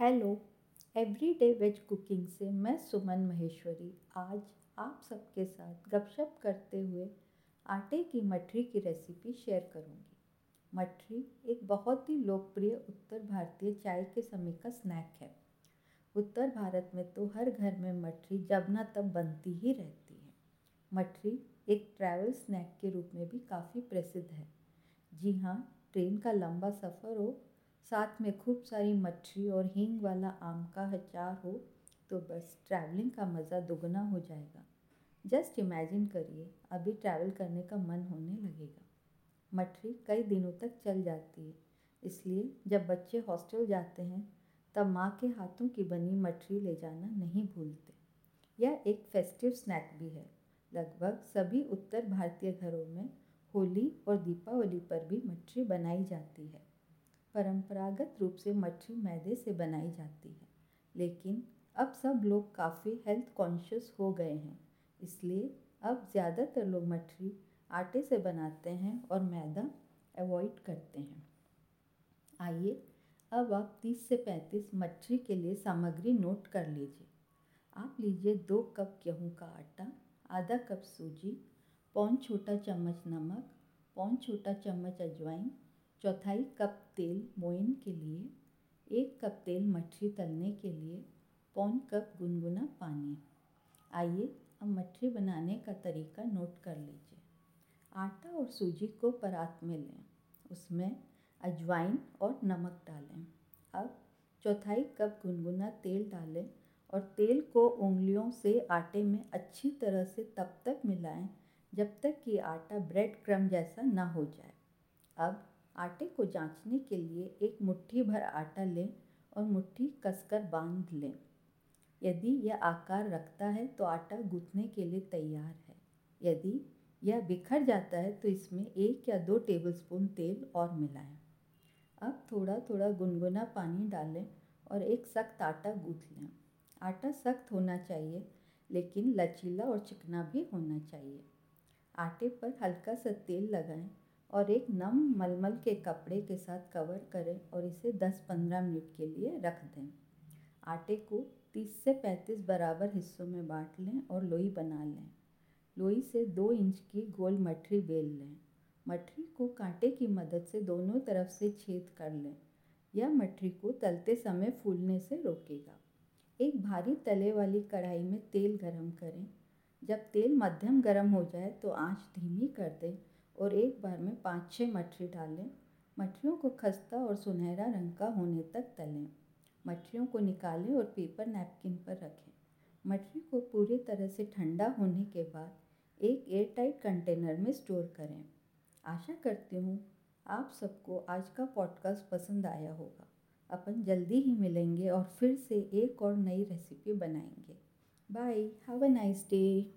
Hello everyday veg cooking से मैं सुमन महेश्वरी। आज आप सबके साथ गपशप करते हुए आटे की मठरी की रेसिपी शेयर करूँगी। मठरी एक बहुत ही लोकप्रिय उत्तर भारतीय चाय के समय का स्नैक है। उत्तर भारत में तो हर घर में मठरी जब ना तब बनती ही रहती है। मठरी एक ट्रैवल स्नैक के रूप में भी काफ़ी प्रसिद्ध है। जी हाँ ट्रेन का लंबा सफ़र हो साथ में खूब सारी मछली और हींग वाला आम का अचार हो तो बस ट्रैवलिंग का मज़ा दुगना हो जाएगा। जस्ट इमेजिन करिए, अभी ट्रैवल करने का मन होने लगेगा। मठरी कई दिनों तक चल जाती है, इसलिए जब बच्चे हॉस्टल जाते हैं, तब माँ के हाथों की बनी मठरी ले जाना नहीं भूलते। यह एक फेस्टिव स्नैक भी है। लगभग सभी उत्तर भारतीय घरों में होली और दीपावली पर भी मठरी बनाई जाती है। परंपरागत रूप से मठरी मैदे से बनाई जाती है। लेकिन अब सब लोग काफ़ी हेल्थ कॉन्शियस हो गए हैं। इसलिए अब ज़्यादातर लोग मठरी आटे से बनाते हैं और मैदा अवॉइड करते हैं। आइए अब आप 30 से 35 मछली के लिए सामग्री नोट कर लीजिए। आप लीजिए दो कप गेहूँ का आटा, आधा कप सूजी, पौन छोटा चम्मच नमक, पौन छोटा चम्मच अजवाइन चौथाई कप तेल मोइन के लिए, एक कप तेल मठरी तलने के लिए, पौन कप गुनगुना पानी। आइए, अब मठरी बनाने का तरीका नोट कर लीजिए। आटा और सूजी को परात में लें। उसमें अजवाइन और नमक डालें। अब चौथाई कप गुनगुना तेल डालें और तेल को उंगलियों से आटे में अच्छी तरह से तब तक मिलाएँ जब तक कि आटा ब्रेड क्रम जैसा ना हो जाए। अब आटे को जांचने के लिए एक मुट्ठी भर आटा लें और मुट्ठी कसकर बाँध लें। यदि यह आकार रखता है तो आटा गूंथने के लिए तैयार है। यदि यह बिखर जाता है तो इसमें एक या दो टेबलस्पून तेल और मिलाएँ। अब थोड़ा थोड़ा गुनगुना पानी डालें और एक सख्त आटा गूँथ लें। आटा सख्त होना चाहिए, लेकिन लचीला और चिकना भी होना चाहिए। आटे पर हल्का सा तेल लगाएँ। और एक नम मलमल के कपड़े के साथ कवर करें और इसे 10-15 मिनट के लिए रख दें। आटे को 30 से 35 बराबर हिस्सों में बांट लें और लोई बना लें। लोई से दो इंच की गोल मठरी बेल लें। मठरी को कांटे की मदद से दोनों तरफ़ से छेद कर लें। यह मठरी को तलते समय फूलने से रोकेगा। एक भारी तले वाली कढ़ाई में तेल गरम करें। जब तेल मध्यम गरम हो जाए तो आँच धीमी कर दें और एक बार में पाँच छः मछली डालें। मछलियों को खस्ता और सुनहरा रंग का होने तक तलें। मछलियों को निकालें और पेपर नैपकिन पर रखें। मछली को पूरी तरह से ठंडा होने के बाद एक एयरटाइट कंटेनर में स्टोर करें। आशा करती हूँ आप सबको आज का पॉडकास्ट पसंद आया होगा। अपन जल्दी ही मिलेंगे और फिर से एक और नई रेसिपी बनाएँगे। Bye have a nice day